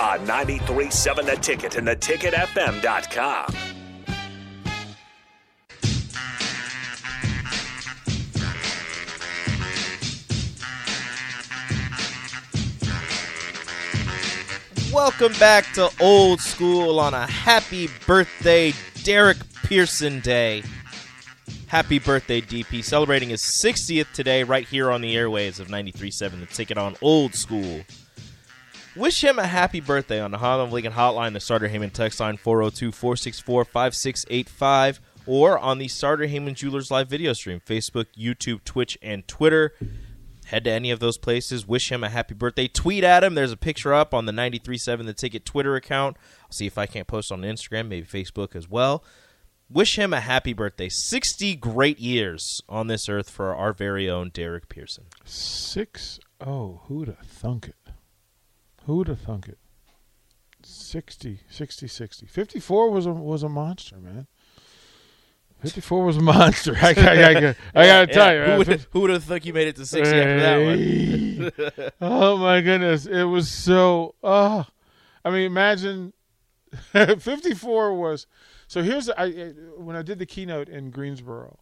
On 93.7 The Ticket and theticketfm.com. Welcome back to Old School on a happy birthday, Derek Pearson Day. Happy birthday, DP. Celebrating his 60th today, right here on the airwaves of 93.7 The Ticket on Old School. Wish him a happy birthday on the Honda Lincoln hotline, the Sartor Hamann text line 402 464 5685, or on the Sartor Hamann Jewelers live video stream, Facebook, YouTube, Twitch, and Twitter. Head to any of those places. Wish him a happy birthday. Tweet at him. There's a picture up on the 93.7 The Ticket Twitter account. I'll see if I can't post on Instagram, maybe Facebook as well. Wish him a happy birthday. 60 great years on this earth for our very own Derek Pearson. Six oh, who'd have thunk it? Who'd have thunk it? 60, 60, 60. 54 was a was a monster, man. 54 was a monster. I, got- I, got- I gotta tell you, who man. would, who would have thought you made it to 60 after that one? oh my goodness, it was so. Oh, I mean, imagine 54 was. So here's I I- when I did the keynote in Greensboro,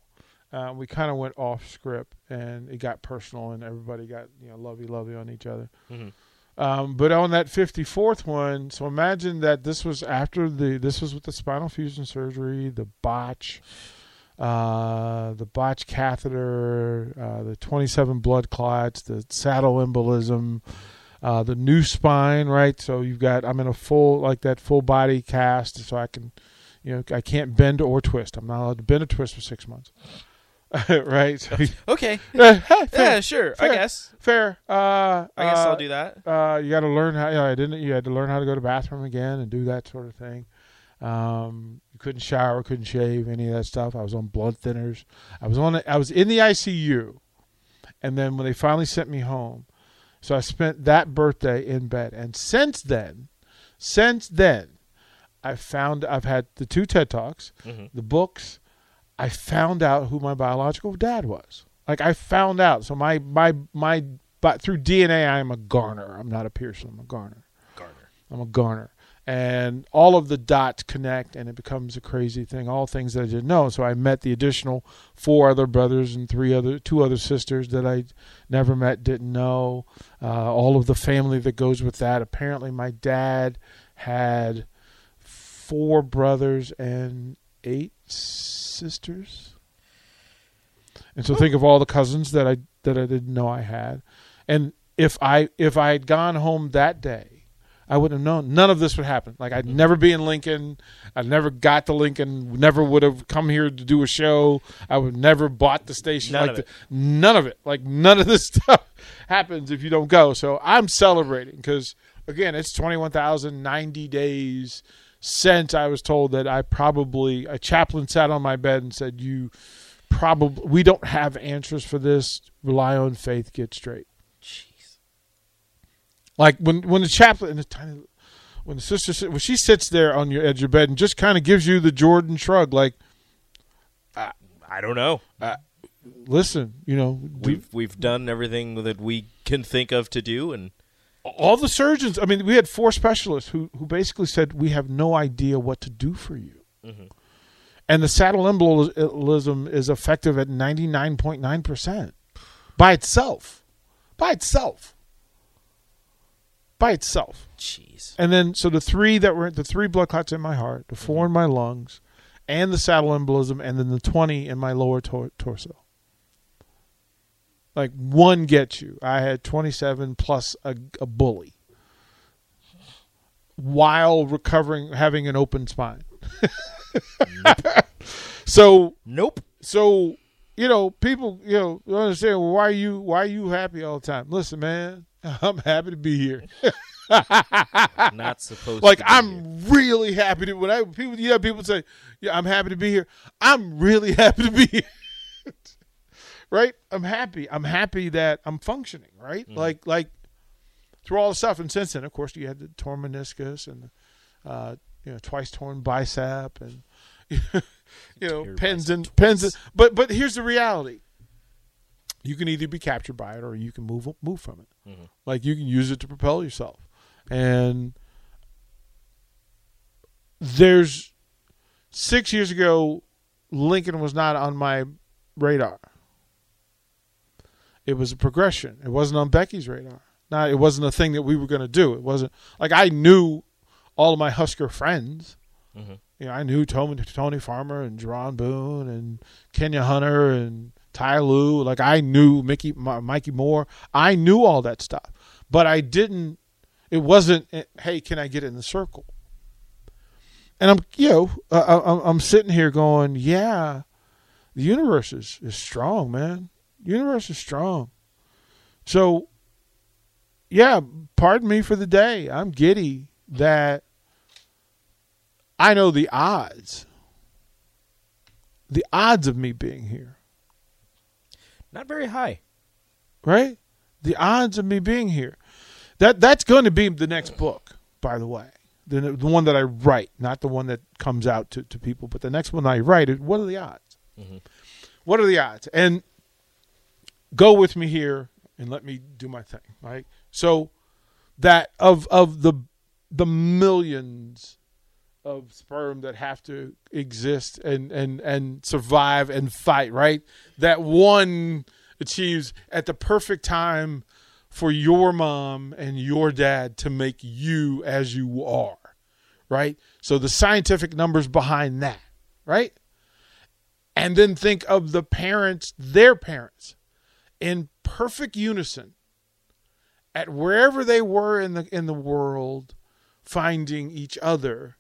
uh, we kind of went off script and it got personal and everybody got you know lovey lovey on each other. Mhm. Um, but on that 54th one, so imagine that this was after the this was with the spinal fusion surgery, the botch, uh, the botch catheter, uh, the 27 blood clots, the saddle embolism, uh, the new spine, right? So you've got I'm in a full like that full body cast, so I can, you know, I can't bend or twist. I'm not allowed to bend or twist for six months, right? So, Okay. yeah, fair, Yeah, sure. I guess. fair. Uh, I guess uh, I'll do that. uh, you got to learn how. You, know, I didn't. You had to learn how to go to the bathroom again and do that sort of thing. Um, you couldn't shower, couldn't shave, any of that stuff. I was on blood thinners. I was on. I was in the ICU, and then when they finally sent me home, so I spent that birthday in bed. And since then, since then, I found I've had the two TED talks, Mhm. the books. I found out who my biological dad was. Like I found out. So my my my but through DNA I am a Garner. I'm not a Pearson. I'm a Garner. Garner. I'm a Garner. And all of the dots connect and it becomes a crazy thing. All things that I didn't know. So I met the additional four other brothers and three other two other sisters that I never met, didn't know. Uh, all of the family that goes with that. Apparently my dad had four brothers and eight sisters. And so think of all the cousins that I that I didn't know I had. And if I if I had gone home that day, I wouldn't have known. None of this would happen. Like I'd mm-hmm. never be in Lincoln. I never got to Lincoln. Never would have come here to do a show. I would never bought the station. None like of the- it. none of it. Like none of this stuff happens if you don't go. So I'm celebrating because again, it's twenty one thousand ninety days since I was told that I probably a chaplain sat on my bed and said, "You probably we don't have answers for this. Rely on faith. Get straight." Jeez. Like when when the chaplain, the tiny, when the sister when she sits there on your edge of your bed and just kind of gives you the Jordan shrug, like, I don't know. listen, you know, do- We've we've done everything that we can think of to do, and all the surgeons. I mean, we had four specialists who who basically said we have no idea what to do for you. Mm-hmm. And the saddle embolism is effective at ninety nine point nine percent by itself, by itself, by itself. jeez. And then, so the three that were the three blood clots in my heart, the 4 mm-hmm. in my lungs, and the saddle embolism, and then the 20 in my lower tor- torso. Like one gets you. I had 27 plus a, a bully while recovering, having an open spine. so, Nope. so you know, people, you know, don't understand well, why you why are you happy all the time? Listen, man, I'm happy to be here. Not supposed like I'm really happy to when I people you have people say, Yeah, I'm happy to be here. I'm really happy to be here. Right? I'm happy. I'm happy that I'm functioning, right? Like like through all the stuff and since then, of course, you had the torn meniscus and uh, you know, twice torn bicep and you know, Tear pens and pens and, but but here's the reality. You can either be captured by it or you can move move from it. Like you can use it to propel yourself. And there's six years ago, Lincoln was not on my radar. It was a progression. It wasn't on Becky's radar. Not. It wasn't a thing that we were going to do. It wasn't like I knew all of my Husker friends. You know, I knew Tony, Tony Farmer and Jaron Boone and Kenya Hunter and Ty Lue. Like I knew Mickey, M- Mikey Moore. I knew all that stuff, but I didn't. It wasn't. eh, Hey, can I get in the circle? And I'm, you know, uh, I- I'm, I'm sitting here going, yeah, the universe is, is strong, man. Universe is strong. So, yeah, pardon me for the day. I'm giddy that I know the odds. The odds of me being here, Not very high. right? The odds of me being here. That that's going to be the next book, by the way. The, the one that I write, not the one that comes out to, to people, but the next one I write what are the odds? Mm-hmm. What are the odds? And go with me here and let me do my thing, right? So that of of the the millions of sperm that have to exist and and and survive and fight, right? That one achieves at the perfect time for your mom and your dad to make you as you are, right? So the scientific numbers behind that, right? And then think of the parents, their parents, in perfect unison at wherever they were in the in the world finding each other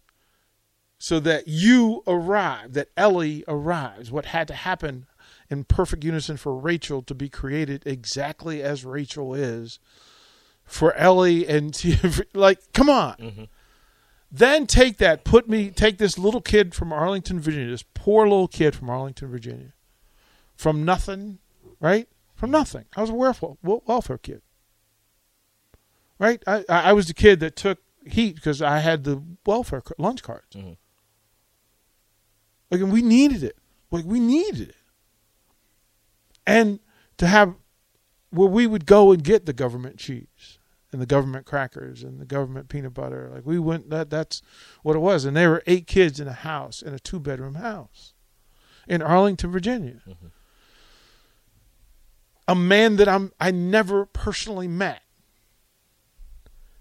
so that you arrive that Ellie arrives. What had to happen in perfect unison for Rachel to be created exactly as Rachel is for Ellie and like come on. Mm-hmm. Then take that put me take this little kid from Arlington Virginia this poor little kid from Arlington Virginia from nothing right from nothing I was a welfare, welfare kid right? I, I was the kid that took heat because I had the welfare lunch cards. Mm-hmm. Like, and we needed it. Like, we needed it. And to have where we would go and get the government cheese and the government crackers and the government peanut butter. Like, we went, that that's what it was. And there were eight kids in a house, in a two bedroom house in Arlington, Virginia. Mm-hmm. A man that I'm, I never personally met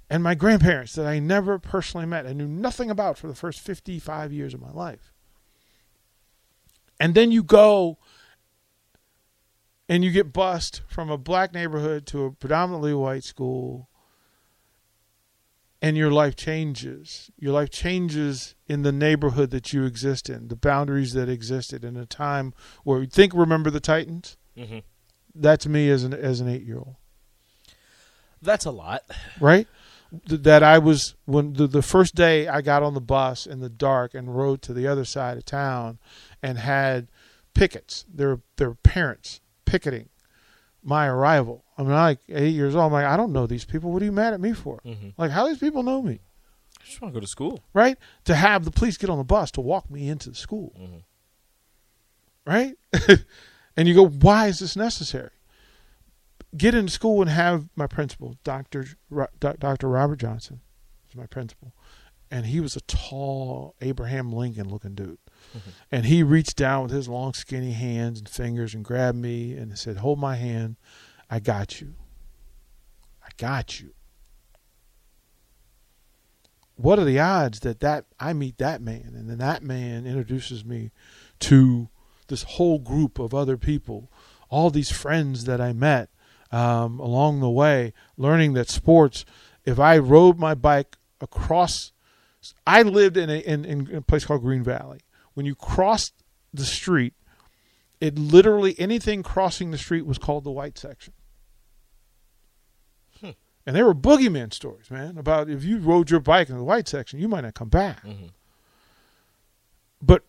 and my grandparents that I never personally met and knew nothing about for the first 55 years of my life. And then you go and you get bused from a black neighborhood to a predominantly white school and your life changes. Your life changes in the neighborhood that you exist in, the boundaries that existed in a time where you think remember the Titans? Mhm. That's me as an as an 8-year-old That's a lot. right? That I was when the, the first day I got on the bus in the dark and rode to the other side of town and had pickets. Their their parents picketing my arrival. I mean, I'm like eight years old. I'm like, I don't know these people. What are you mad at me for? Mm-hmm. Like, how these people know me, I just want to go to school. right? To have the police get on the bus to walk me into the school, mm-hmm. right? and you go, why is this necessary? Get into school and have my principal, Ro- Doctor Robert Johnson, was my principal, and he was a tall Abraham Lincoln looking dude, mm-hmm. and he reached down with his long skinny hands and fingers and grabbed me and said, "Hold my hand, I got you, I got you." What are the odds that that I meet that man and then that man introduces me to this whole group of other people, all these friends that I met um, along the way, learning that sports. If I rode my bike across, I lived in a in, in a place called Green Valley. When you crossed the street, it literally anything crossing the street was called the white section. And there were boogeyman stories, man, about if you rode your bike in the white section, you might not come back. But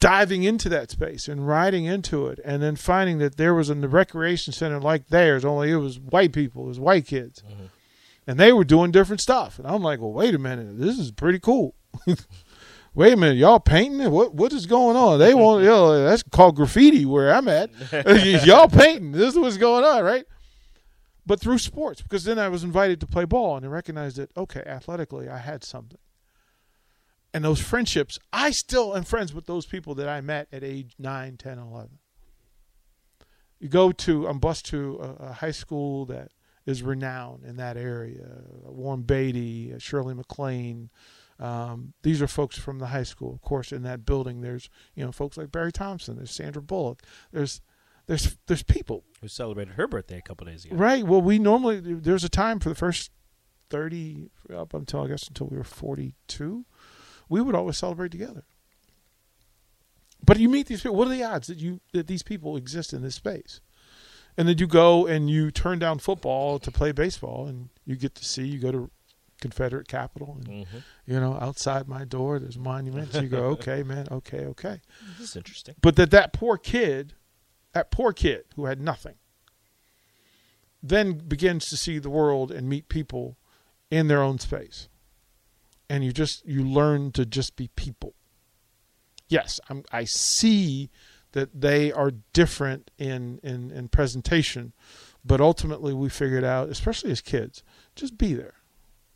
diving into that space and riding into it and then finding that there was a recreation center like theirs, only it was white people, it was white kids. Mm-hmm. And they were doing different stuff. And I'm like, well, wait a minute, this is pretty cool. wait a minute, y'all painting? What what is going on? They want you know, that's called graffiti where I'm at. y'all painting. This is what's going on, right? But through sports, because then I was invited to play ball and I recognized that, okay, athletically I had something. And those friendships, I still am friends with those people that I met at age 9, 10, 11. You go to, I'm bused to a, a high school that is renowned in that area. Warren Beatty, uh, Shirley MacLaine. Um, these are folks from the high school. Of course, in that building, there's you know folks like Barry Thompson. There's Sandra Bullock. There's there's there's people, Who celebrated her birthday a couple days ago. right? Well, we normally there's a time for the first thirty up until I guess until we were forty two, we would always celebrate together. But you meet these people. What are the odds that you that these people exist in this space? And then you go and you turn down football to play baseball, and you get to see. You go to Confederate Capitol, and Mm-hmm. you know outside my door there's monuments. You go, okay, man, okay, okay. This is interesting. But that that poor kid, that poor kid who had nothing, then begins to see the world and meet people in their own space, and you just you learn to just be people. Yes, I'm, I see that they are different in, in in presentation, but ultimately we figured out, especially as kids, just be there,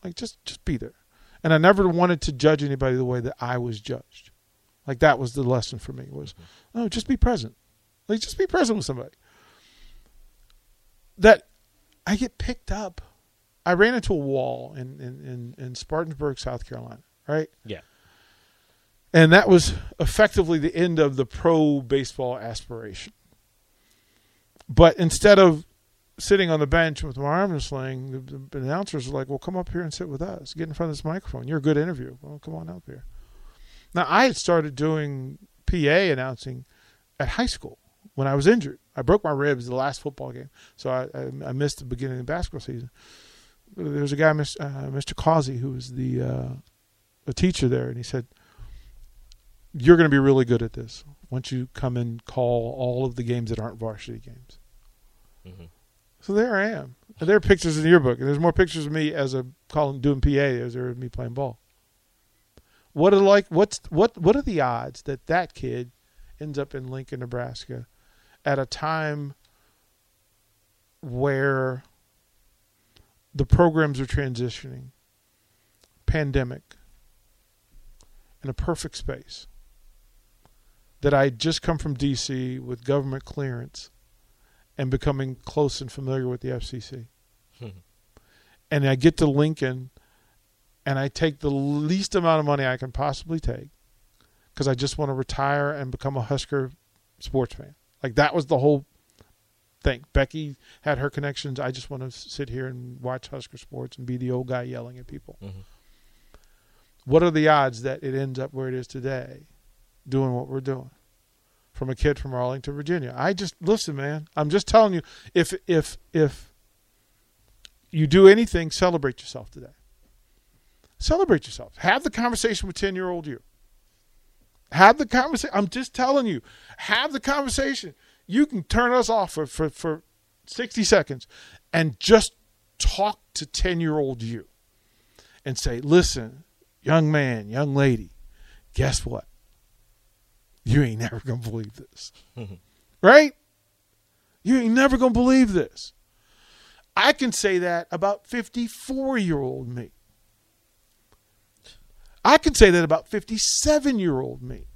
like just just be there. And I never wanted to judge anybody the way that I was judged. Like that was the lesson for me was, no, just be present. Like just be present with somebody. That I get picked up. I ran into a wall in in, in, in Spartanburg, South Carolina, right? Yeah. And that was effectively the end of the pro baseball aspiration. But instead of sitting on the bench with my arm in a sling, the, the announcers were like, "Well, come up here and sit with us. Get in front of this microphone. You're a good interview. Well, come on up here." Now, I had started doing PA announcing at high school when I was injured. I broke my ribs the last football game, so I, I, I missed the beginning of the basketball season. There was a guy, Mr. Uh, Mr. Causey, who was the uh, a teacher there, and he said, "You're going to be really good at this once you come and call all of the games that aren't varsity games." Mhm. So there I am. And there are pictures in the yearbook, and there's more pictures of me as a calling doing PA as there are me playing ball. What are like? What's what? What are the odds that that kid ends up in Lincoln, Nebraska, at a time where the programs are transitioning, pandemic, in a perfect space? That I just come from D.C. with government clearance and becoming close and familiar with the FCC, hmm. and I get to Lincoln and I take the least amount of money I can possibly take because I just want to retire and become a Husker sports fan. Like that was the whole thing. Becky had her connections. I just want to sit here and watch Husker sports and be the old guy yelling at people. Mhm. What are the odds that it ends up where it is today, doing what we're doing? From a kid from Arlington, Virginia. I just listen, man. I'm just telling you, if if if you do anything, celebrate yourself today. Celebrate yourself. Have the conversation with 10 year old you. Have the conversation. I'm just telling you, have the conversation. You can turn us off for, for, for 60 seconds and just talk to 10 year old you and say, listen, young man, young lady, guess what? You ain't never going to believe this. right? You ain't never going to believe this. I can say that about 54 year old me. I can say that about 57 year old me.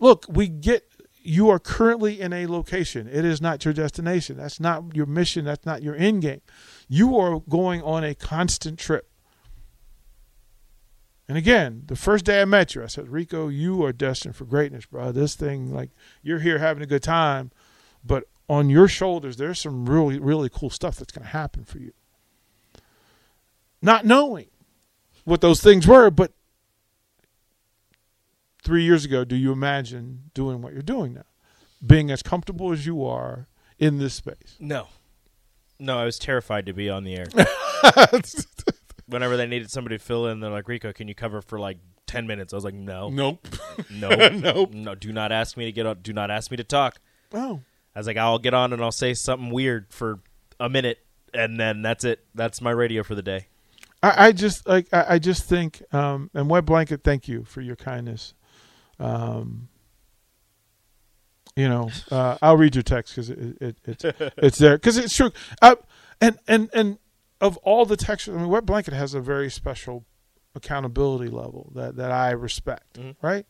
Look, we get you are currently in a location. It is not your destination. That's not your mission. That's not your end game. You are going on a constant trip. And again, the first day I met you, I said, Rico, you are destined for greatness, bro. This thing, like, you're here having a good time, but on your shoulders, there's some really, really cool stuff that's going to happen for you. Not knowing what those things were, but three years ago, do you imagine doing what you're doing now? Being as comfortable as you are in this space? No. No, I was terrified to be on the air. Whenever they needed somebody to fill in, they're like, "Rico, can you cover for like ten minutes?" I was like, "No, nope. no, Nope. no. Do not ask me to get on. Do not ask me to talk." Oh. I was like, "I'll get on and I'll say something weird for a minute, and then that's it. That's my radio for the day." I, I just like I, I just think um, and wet blanket. Thank you for your kindness. Um, you know, uh, I'll read your text because it, it, it's it's there because it's true. Uh, and and and of all the texts, I mean, wet blanket has a very special accountability level that that I respect. Right.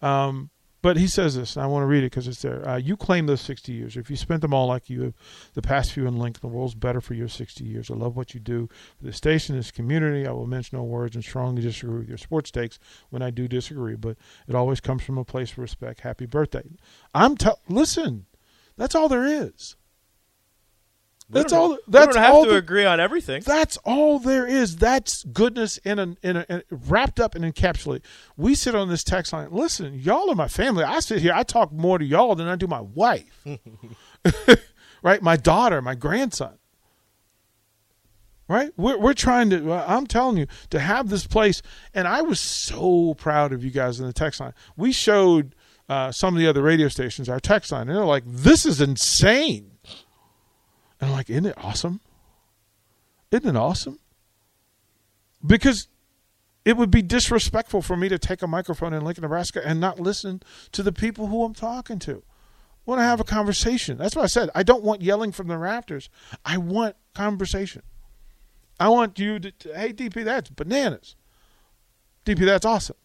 Um, but he says this, and I want to read it because it's there. Uh, you claim those 60 years. If you spent them all like you have, the past few in Lincoln, the world's better for your 60 years. I love what you do for the station, this community. I will mention no words and strongly disagree with your sports takes when I do disagree, but it always comes from a place of respect. Happy birthday. I'm tell. Listen, that's all there is. We That's all. we That's don't have all to the- agree on everything. that's all there is. That's goodness in a, in a, in wrapped up and encapsulated. We sit on this text line. Listen, y'all are my family. I sit here. I talk more to y'all than I do my wife. right, my daughter, my grandson. Right, we're we're trying to. I'm telling you to have this place, and I was so proud of you guys in the text line. We showed uh, some of the other radio stations our text line, and they're like, "This is insane." And I'm like, "Isn't it awesome?" Isn't it awesome? Because it would be disrespectful for me to take a microphone in Lincoln, Nebraska and not listen to the people who I'm talking to. I want to have a conversation. That's what I said. I don't want yelling from the rafters. I want conversation. I want you to, to- hey, DP, that's bananas. DP, that's awesome.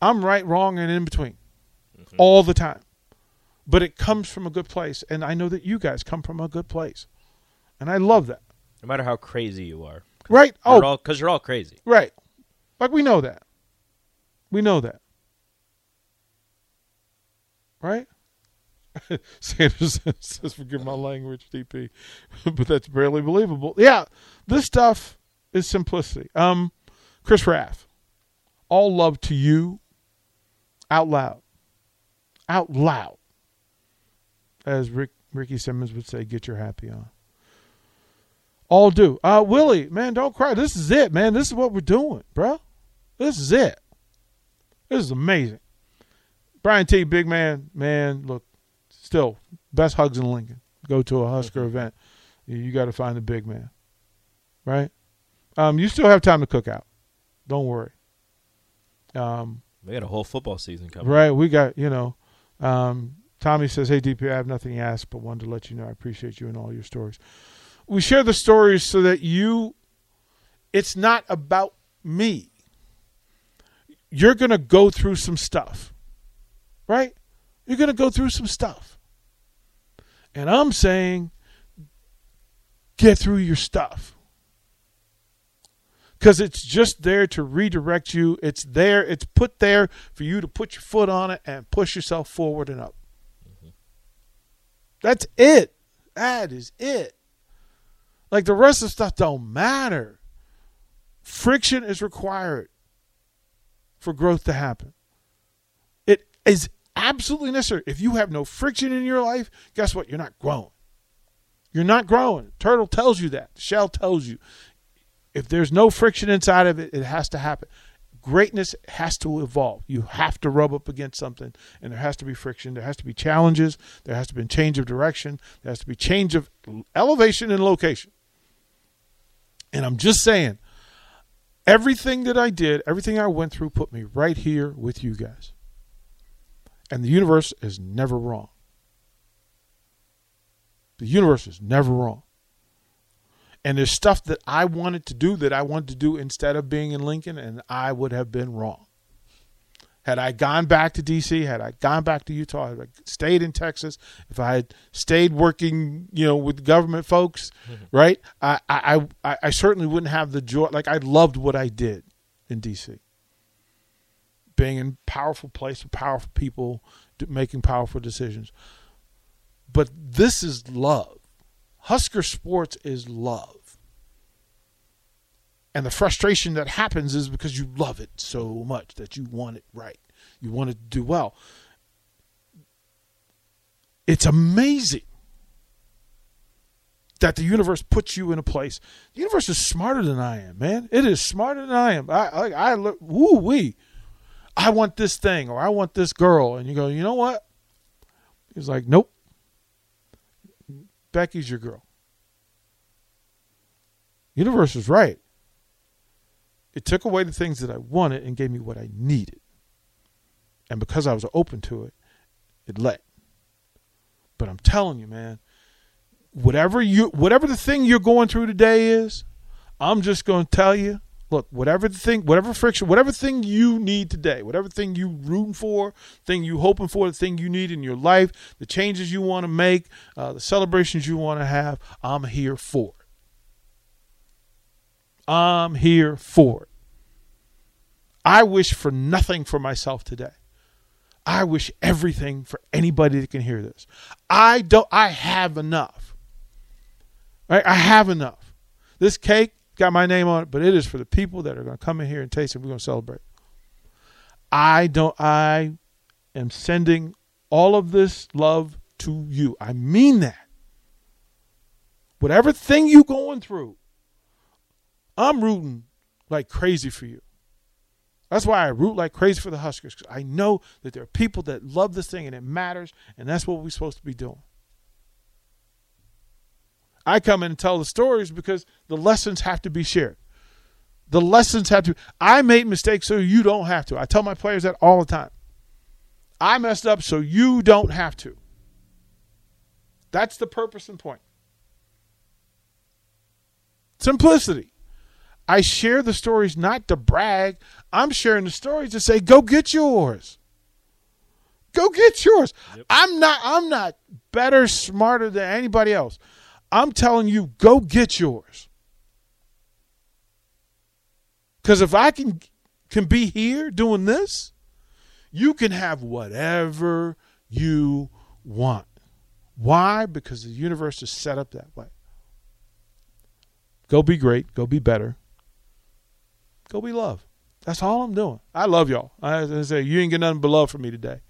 I'm right, wrong, and in between mm-hmm. all the time. But it comes from a good place. And I know that you guys come from a good place. And I love that. No matter how crazy you are, Right? oh, Oh, because you're all crazy. right. Like we know that. We know that. Right? Sanders says, forgive my language, DP, but that's barely believable. Yeah, this stuff is simplicity. Um, Chris Raff, all love to you out loud. Out loud. As Rick, Ricky Simmons would say, get your happy on. All do. Uh, Willie, man, don't cry. This is it, man. This is what we're doing, bro. This is it. This is amazing. Brian T, big man, man, look, still, best hugs in Lincoln. Go to a Husker event. You, you got to find the big man, right? Um, you still have time to cook out. Don't worry. Um, We got a whole football season coming. Right. We got, you know, um, Tommy says, Hey, DP, I have nothing to ask, but wanted to let you know I appreciate you and all your stories. We share the stories so that you, it's not about me. You're going to go through some stuff, right? You're going to go through some stuff. And I'm saying, get through your stuff because it's just there to redirect you. It's there, it's put there for you to put your foot on it and push yourself forward and up. That's it. That is it. Like the rest of the stuff don't matter. Friction is required for growth to happen. It is absolutely necessary. If you have no friction in your life, guess what? You're not growing. You're not growing. Turtle tells you that. Shell tells you if there's no friction inside of it, it has to happen. Greatness has to evolve. You have to rub up against something, and there has to be friction. There has to be challenges. There has to be change of direction. There has to be change of elevation and location. And I'm just saying, everything that I did, everything I went through, put me right here with you guys. And the universe is never wrong. The universe is never wrong. And there's stuff that I wanted to do that I wanted to do instead of being in Lincoln, and I would have been wrong. Had I gone back to D.C., had I gone back to Utah, had I stayed in Texas, if I had stayed working, you know, with government folks, mm-hmm. right? I, I, I, I certainly wouldn't have the joy. Like I loved what I did in D.C. Being in powerful place with powerful people, making powerful decisions. But this is love. Husker sports is love. And the frustration that happens is because you love it so much that you want it right. You want it to do well. It's amazing that the universe puts you in a place. The universe is smarter than I am, man. It is smarter than I am. I I, I look woo wee. I want this thing or I want this girl, and you go, you know what? He's like, nope. Becky's your girl. Universe is right. It took away the things that I wanted and gave me what I needed. And because I was open to it, it let. But I'm telling you, man, whatever you whatever the thing you're going through today is, I'm just going to tell you, look, whatever the thing, whatever friction, whatever thing you need today, whatever thing you rooting for, thing you hoping for, the thing you need in your life, the changes you want to make, uh, the celebrations you want to have, I'm here for it. I'm here for it. I wish for nothing for myself today. I wish everything for anybody that can hear this. I don't I have enough. Right? I have enough. This cake got my name on it, but it is for the people that are going to come in here and taste it. We're going to celebrate. I don't I am sending all of this love to you. I mean that. Whatever thing you going through, I'm rooting like crazy for you. That's why I root like crazy for the Huskers I know that there are people that love this thing and it matters, and that's what we're supposed to be doing. I come in and tell the stories because the lessons have to be shared. The lessons have to. I made mistakes so you don't have to. I tell my players that all the time. I messed up so you don't have to. That's the purpose and point. Simplicity. I share the stories not to brag. I'm sharing the stories to say, go get yours. Go get yours. Yep. I'm not I'm not better, smarter than anybody else. I'm telling you, go get yours. Because if I can can be here doing this, you can have whatever you want. Why? Because the universe is set up that way. Go be great. Go be better. Go be love. That's all I'm doing. I love y'all. I, say you ain't get nothing but love from me today.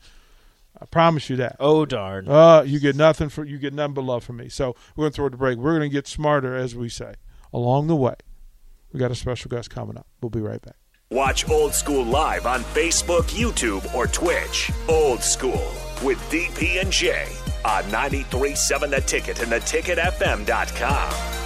I promise you that. Oh darn. Uh, you get nothing for you get nothing but love from me. So we're gonna throw it to break. We're gonna get smarter as we say along the way. We got a special guest coming up. We'll be right back. Watch Old School live on Facebook, YouTube, or Twitch. Old School with DP and J on 93.7 The Ticket and theticketfm.com.